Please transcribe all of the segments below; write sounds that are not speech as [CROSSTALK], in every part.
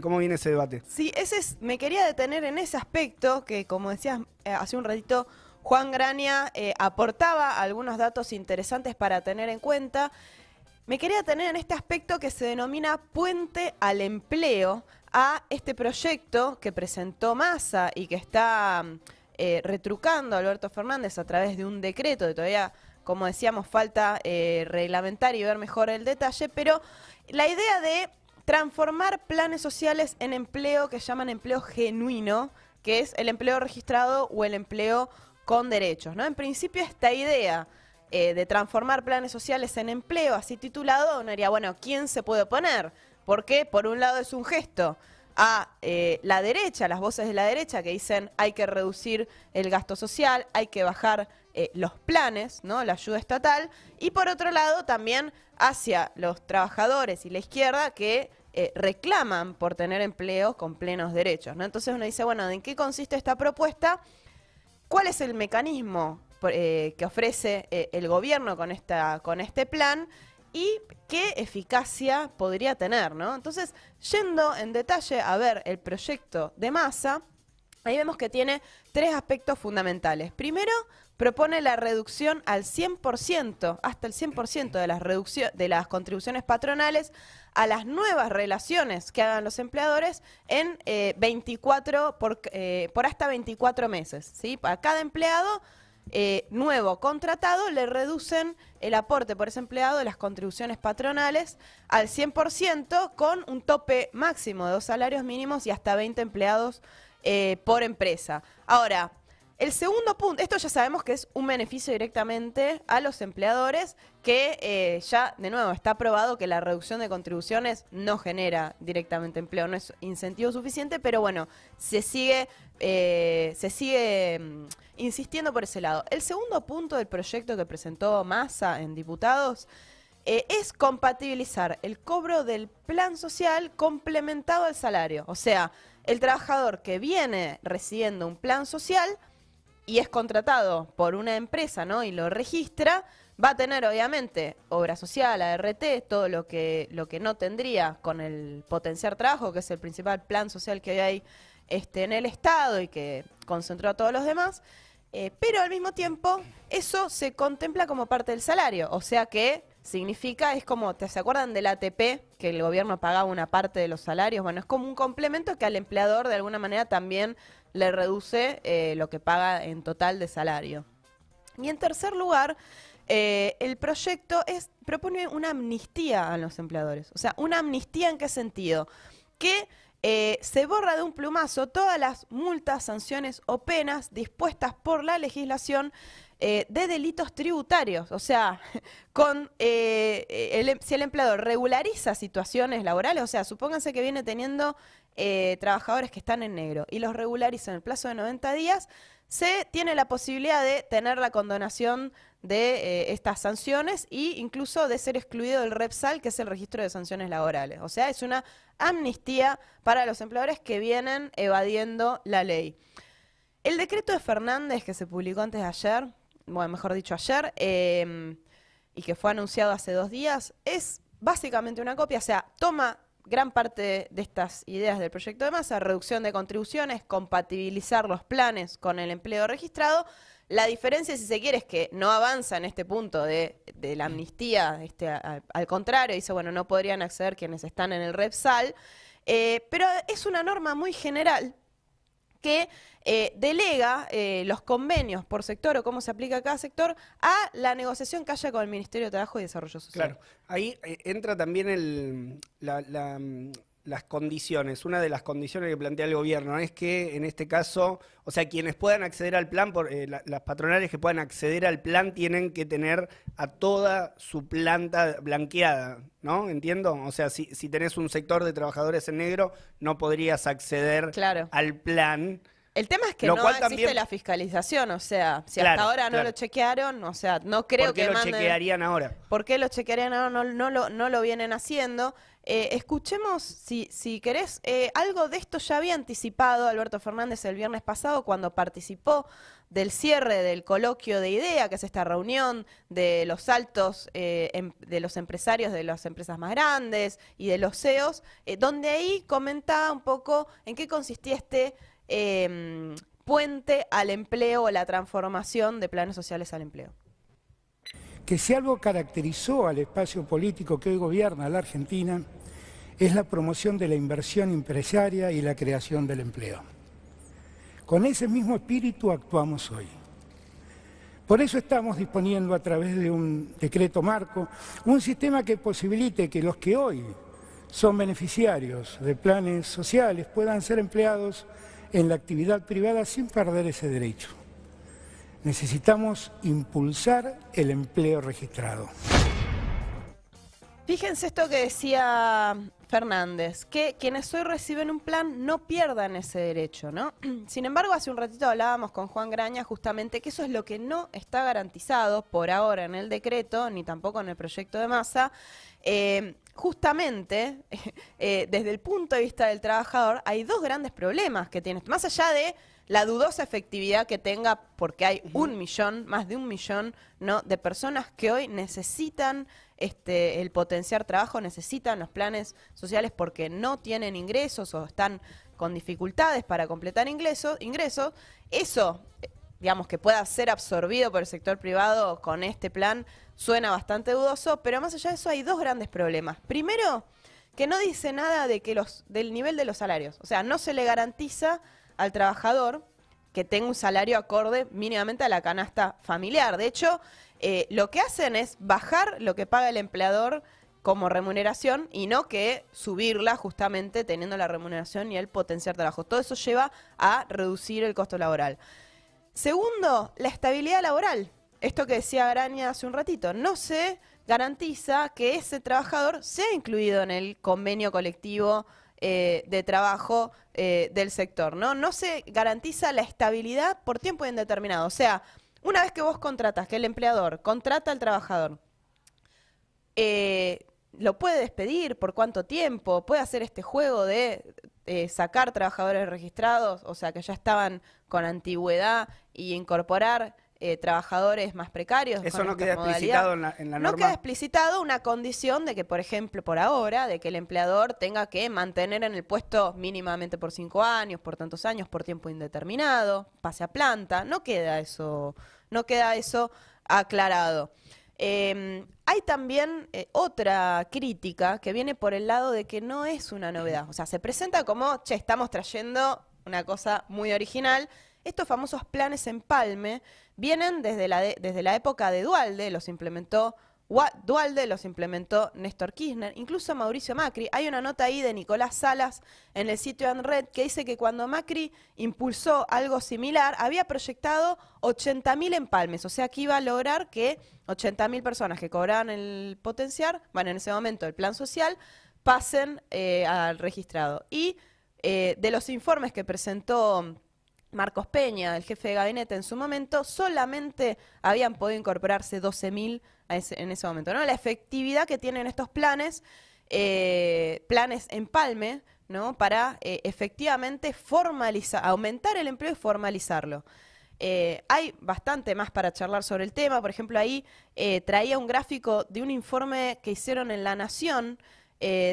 ¿Cómo viene ese debate? Sí, ese es, me quería detener en ese aspecto que, como decías eh, hace un ratito, Juan Grania eh, aportaba algunos datos interesantes para tener en cuenta. Me quería detener en este aspecto que se denomina puente al empleo a este proyecto que presentó Massa y que está eh, retrucando Alberto Fernández a través de un decreto de todavía, como decíamos, falta reglamentar y ver mejor el detalle, pero la idea de transformar planes sociales en empleo que llaman empleo genuino, que es el empleo registrado o el empleo con derechos. ¿no? En principio esta idea eh, de transformar planes sociales en empleo, así titulado, uno diría, bueno, ¿quién se puede oponer? Porque por un lado es un gesto a eh, la derecha, las voces de la derecha que dicen hay que reducir el gasto social, hay que bajar eh, los planes, ¿no? la ayuda estatal, y por otro lado también hacia los trabajadores y la izquierda que eh, reclaman por tener empleo con plenos derechos. ¿no? Entonces uno dice, bueno, ¿en qué consiste esta propuesta? ¿Cuál es el mecanismo que ofrece el gobierno con, esta, con este plan? Y qué eficacia podría tener, ¿no? Entonces, yendo en detalle a ver el proyecto de masa, ahí vemos que tiene tres aspectos fundamentales. Primero, propone la reducción al 100%, hasta el 100% de las, de las contribuciones patronales a las nuevas relaciones que hagan los empleadores en 24 eh, por, eh, por hasta 24 meses, ¿sí? Para cada empleado eh, nuevo contratado le reducen el aporte por ese empleado de las contribuciones patronales al 100% con un tope máximo de dos salarios mínimos y hasta 20 empleados eh, por empresa. Ahora, el segundo punto, esto ya sabemos que es un beneficio directamente a los empleadores, que eh, ya, de nuevo, está probado que la reducción de contribuciones no genera directamente empleo, no es incentivo suficiente, pero bueno, se sigue, eh, se sigue mm, insistiendo por ese lado. El segundo punto del proyecto que presentó Massa en diputados eh, es compatibilizar el cobro del plan social complementado al salario. O sea, el trabajador que viene recibiendo un plan social y es contratado por una empresa, ¿no? Y lo registra, va a tener obviamente obra social, ART, todo lo que, lo que no tendría con el potenciar trabajo, que es el principal plan social que hoy hay este, en el Estado y que concentró a todos los demás. Eh, pero al mismo tiempo, eso se contempla como parte del salario. O sea que significa, es como, ¿te se acuerdan del ATP? Que el gobierno pagaba una parte de los salarios. Bueno, es como un complemento que al empleador de alguna manera también le reduce eh, lo que paga en total de salario. Y en tercer lugar, eh, el proyecto es, propone una amnistía a los empleadores. O sea, una amnistía en qué sentido? Que eh, se borra de un plumazo todas las multas, sanciones o penas dispuestas por la legislación de delitos tributarios. O sea, [LAUGHS] con em, si el empleador regulariza situaciones laborales, o sea, supónganse que viene teniendo eh, trabajadores que están en negro y los regulariza en el plazo de 90 días, se tiene la posibilidad de tener la condonación de eh, estas sanciones e incluso de ser excluido del REPSAL, que es el registro de sanciones laborales. O sea, es una amnistía para los empleadores que vienen evadiendo la ley. El decreto de Fernández que se publicó antes de ayer, bueno, mejor dicho ayer, em, y que fue anunciado hace dos días, es básicamente una copia, o sea, toma gran parte de estas ideas del proyecto de masa, reducción de contribuciones, compatibilizar los planes con el empleo registrado. La diferencia, si se quiere, es que no avanza en este punto de, la amnistía, este, al, contrario, dice, bueno, no podrían acceder quienes están en el REPSAL, eh, pero es una norma muy general que eh, delega eh, los convenios por sector o cómo se aplica cada sector a la negociación que haya con el Ministerio de Trabajo y Desarrollo Social. Claro, ahí eh, entra también el, las condiciones. Una de las condiciones que plantea el gobierno es que en este caso, o sea, quienes puedan acceder al plan, por, las patronales que puedan acceder al plan tienen que tener a toda su planta blanqueada, ¿no? Entiendo. O sea, si, si tenés un sector de trabajadores en negro, no podrías acceder al plan. El tema es que no existe la fiscalización, o sea, si hasta ahora no lo chequearon, o sea, no creo que ¿Por qué lo chequearían ahora? ¿Por qué lo chequearían ahora? No, no, lo, no lo vienen haciendo. Eh, escuchemos, si, si querés, eh, algo de esto ya había anticipado Alberto Fernández el viernes pasado cuando participó del cierre del coloquio de IDEA, que es esta reunión de los altos, eh, em, de los empresarios de las empresas más grandes y de los CEOs, donde ahí comentaba un poco en qué consistía este em, puente al empleo o la transformación de planes sociales al empleo que si algo caracterizó al espacio político que hoy gobierna la Argentina es la promoción de la inversión empresaria y la creación del empleo. Con ese mismo espíritu actuamos hoy. Por eso estamos disponiendo a través de un decreto marco un sistema que posibilite que los que hoy son beneficiarios de planes sociales puedan ser empleados en la actividad privada sin perder ese derecho. Necesitamos impulsar el empleo registrado. Fíjense esto que decía Fernández, que quienes hoy reciben un plan no pierdan ese derecho, ¿no? [CLEARS THROAT] Sin embargo, hace un ratito hablábamos con Juan Graña justamente que eso es lo que no está garantizado por ahora en el decreto, ni tampoco en el proyecto de masa. Eh, justamente, [LAUGHS] eh, desde el punto de vista del trabajador, hay dos grandes problemas que tiene. Más allá de la dudosa efectividad que tenga, porque hay un millón, más de un millón, ¿no? de personas que hoy necesitan este, el potenciar trabajo, necesitan los planes sociales porque no tienen ingresos o están con dificultades para completar ingresos, ingresos. Eso, digamos, que pueda ser absorbido por el sector privado con este plan, suena bastante dudoso, pero más allá de eso hay dos grandes problemas. Primero, que no dice nada de que los, del nivel de los salarios, o sea, no se le garantiza al trabajador que tenga un salario acorde mínimamente a la canasta familiar. De hecho, eh, lo que hacen es bajar lo que paga el empleador como remuneración y no que subirla justamente teniendo la remuneración y el potenciar trabajo. Todo eso lleva a reducir el costo laboral. Segundo, la estabilidad laboral. Esto que decía Araña hace un ratito, no se garantiza que ese trabajador sea incluido en el convenio colectivo eh, de trabajo eh, del sector, ¿no? No se garantiza la estabilidad por tiempo indeterminado. O sea, una vez que vos contratas, que el empleador contrata al trabajador, eh, lo puede despedir por cuánto tiempo, puede hacer este juego de sacar trabajadores registrados, o sea, que ya estaban con antigüedad y incorporar eh, trabajadores más precarios. Eso no queda explicitado en la, norma. No queda explicitado una condición de que, por ejemplo, por ahora, de que el empleador tenga que mantener en el puesto mínimamente por cinco años, por tantos años, por tiempo indeterminado, pase a planta. No queda eso, no queda eso aclarado. Em, hay también eh, otra crítica que viene por el lado de que no es una novedad. O sea, se presenta como, che, estamos trayendo una cosa muy original estos famosos planes empalme vienen desde la, desde la época de Dualde, los implementó Dualde, los implementó Néstor Kirchner, incluso Mauricio Macri. Hay una nota ahí de Nicolás Salas en el sitio ANRED que dice que cuando Macri impulsó algo similar, había proyectado 80.000 empalmes, o sea que iba a lograr que 80.000 personas que cobraban el potenciar, bueno, en ese momento el plan social, pasen eh, al registrado. Y eh, de los informes que presentó Marcos Peña, el jefe de gabinete en su momento, solamente habían podido incorporarse 12.000 en ese momento. ¿no? La efectividad que tienen estos planes, eh, planes en palme, ¿no? para eh, efectivamente formalizar, aumentar el empleo y formalizarlo. Eh, hay bastante más para charlar sobre el tema. Por ejemplo, ahí traía un gráfico de un informe que hicieron en La Nación,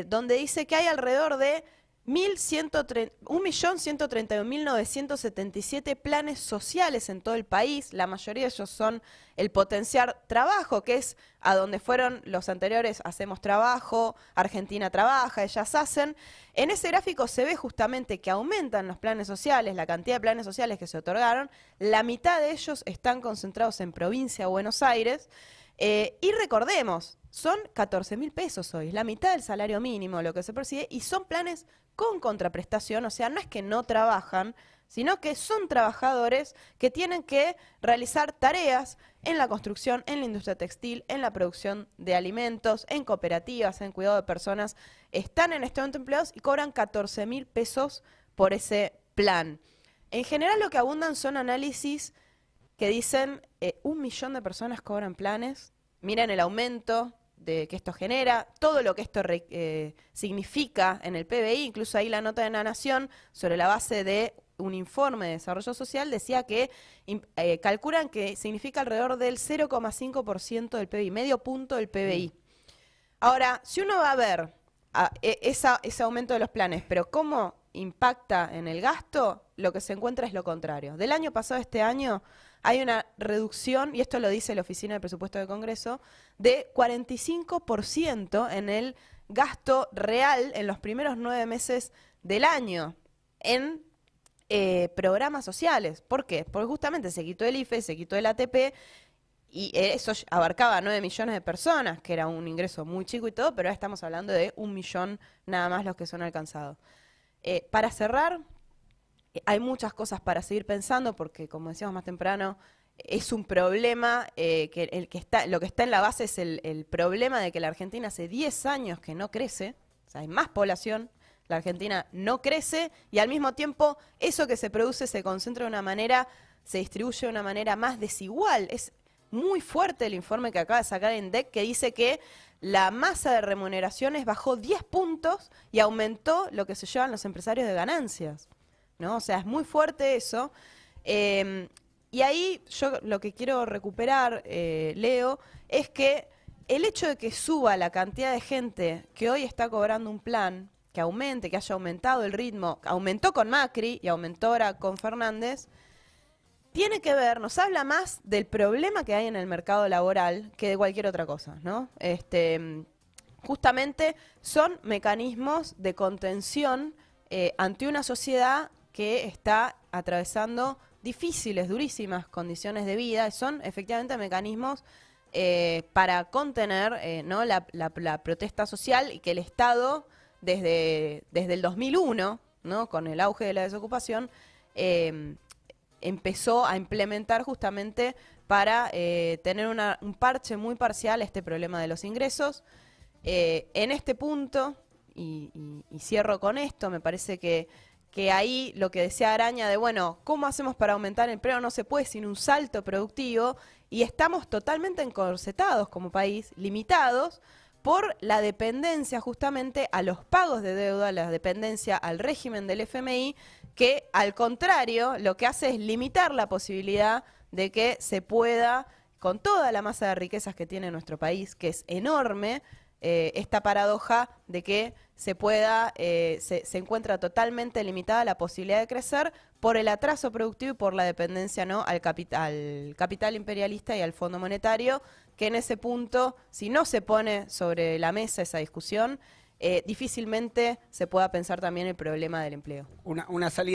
donde dice que hay alrededor de 1.131.977 planes sociales en todo el país. La mayoría de ellos son el potenciar trabajo, que es a donde fueron los anteriores Hacemos Trabajo, Argentina Trabaja, ellas hacen. En ese gráfico se ve justamente que aumentan los planes sociales, la cantidad de planes sociales que se otorgaron. La mitad de ellos están concentrados en provincia de Buenos Aires. Eh, y recordemos, son 14 mil pesos hoy, la mitad del salario mínimo lo que se percibe, y son planes con contraprestación, o sea, no es que no trabajan, sino que son trabajadores que tienen que realizar tareas en la construcción, en la industria textil, en la producción de alimentos, en cooperativas, en cuidado de personas, están en este momento empleados y cobran 14 mil pesos por ese plan. En general lo que abundan son análisis que dicen eh, un millón de personas cobran planes, miren el aumento de que esto genera, todo lo que esto eh, significa en el PBI, incluso ahí la nota de la Nación, sobre la base de un informe de desarrollo social, decía que eh, calculan que significa alrededor del 0,5% del PBI, medio punto del PBI. Ahora, si uno va a ver e, ese aumento de los planes, pero cómo impacta en el gasto, lo que se encuentra es lo contrario. Del año pasado a este año hay una reducción, y esto lo dice la Oficina de Presupuesto del Congreso, de 45% en el gasto real en los primeros nueve meses del año en eh, programas sociales. ¿Por qué? Porque justamente se quitó el IFE, se quitó el ATP y eso abarcaba a 9 millones de personas, que era un ingreso muy chico y todo, pero ahora estamos hablando de un millón nada más los que son alcanzados. Eh, para cerrar, hay muchas cosas para seguir pensando, porque como decíamos más temprano, es un problema, eh, que, el que está, lo que está en la base es el, el, problema de que la Argentina hace 10 años que no crece, o sea, hay más población, la Argentina no crece, y al mismo tiempo eso que se produce se concentra de una manera, se distribuye de una manera más desigual. Es, muy fuerte el informe que acaba de sacar INDEC que dice que la masa de remuneraciones bajó 10 puntos y aumentó lo que se llevan los empresarios de ganancias. ¿no? O sea, es muy fuerte eso. Em, y ahí yo lo que quiero recuperar, eh, Leo, es que el hecho de que suba la cantidad de gente que hoy está cobrando un plan, que aumente, que haya aumentado el ritmo, aumentó con Macri y aumentó ahora con Fernández, tiene que ver, nos habla más del problema que hay en el mercado laboral que de cualquier otra cosa, ¿no? Este, justamente son mecanismos de contención eh, ante una sociedad que está atravesando difíciles, durísimas condiciones de vida, son efectivamente mecanismos eh, para contener eh, ¿no? la, protesta social y que el Estado, desde, desde el 2001, ¿no? con el auge de la desocupación, empezó a implementar justamente para eh, tener un parche muy parcial a este problema de los ingresos. Eh, en este punto, y, cierro con esto, me parece que, que ahí lo que decía Araña de, bueno, ¿cómo hacemos para aumentar el empleo? No se puede sin un salto productivo y estamos totalmente encorsetados como país, limitados por la dependencia justamente a los pagos de deuda, la dependencia al régimen del FMI, que al contrario lo que hace es limitar la posibilidad de que se pueda, con toda la masa de riquezas que tiene nuestro país, que es enorme, eh, esta paradoja de que se pueda, eh, se, encuentra totalmente limitada la posibilidad de crecer por el atraso productivo y por la dependencia ¿no? al, capital, capital imperialista y al Fondo Monetario, que en ese punto, si no se pone sobre la mesa esa discusión, eh, difícilmente se pueda pensar también el problema del empleo. Una, una salida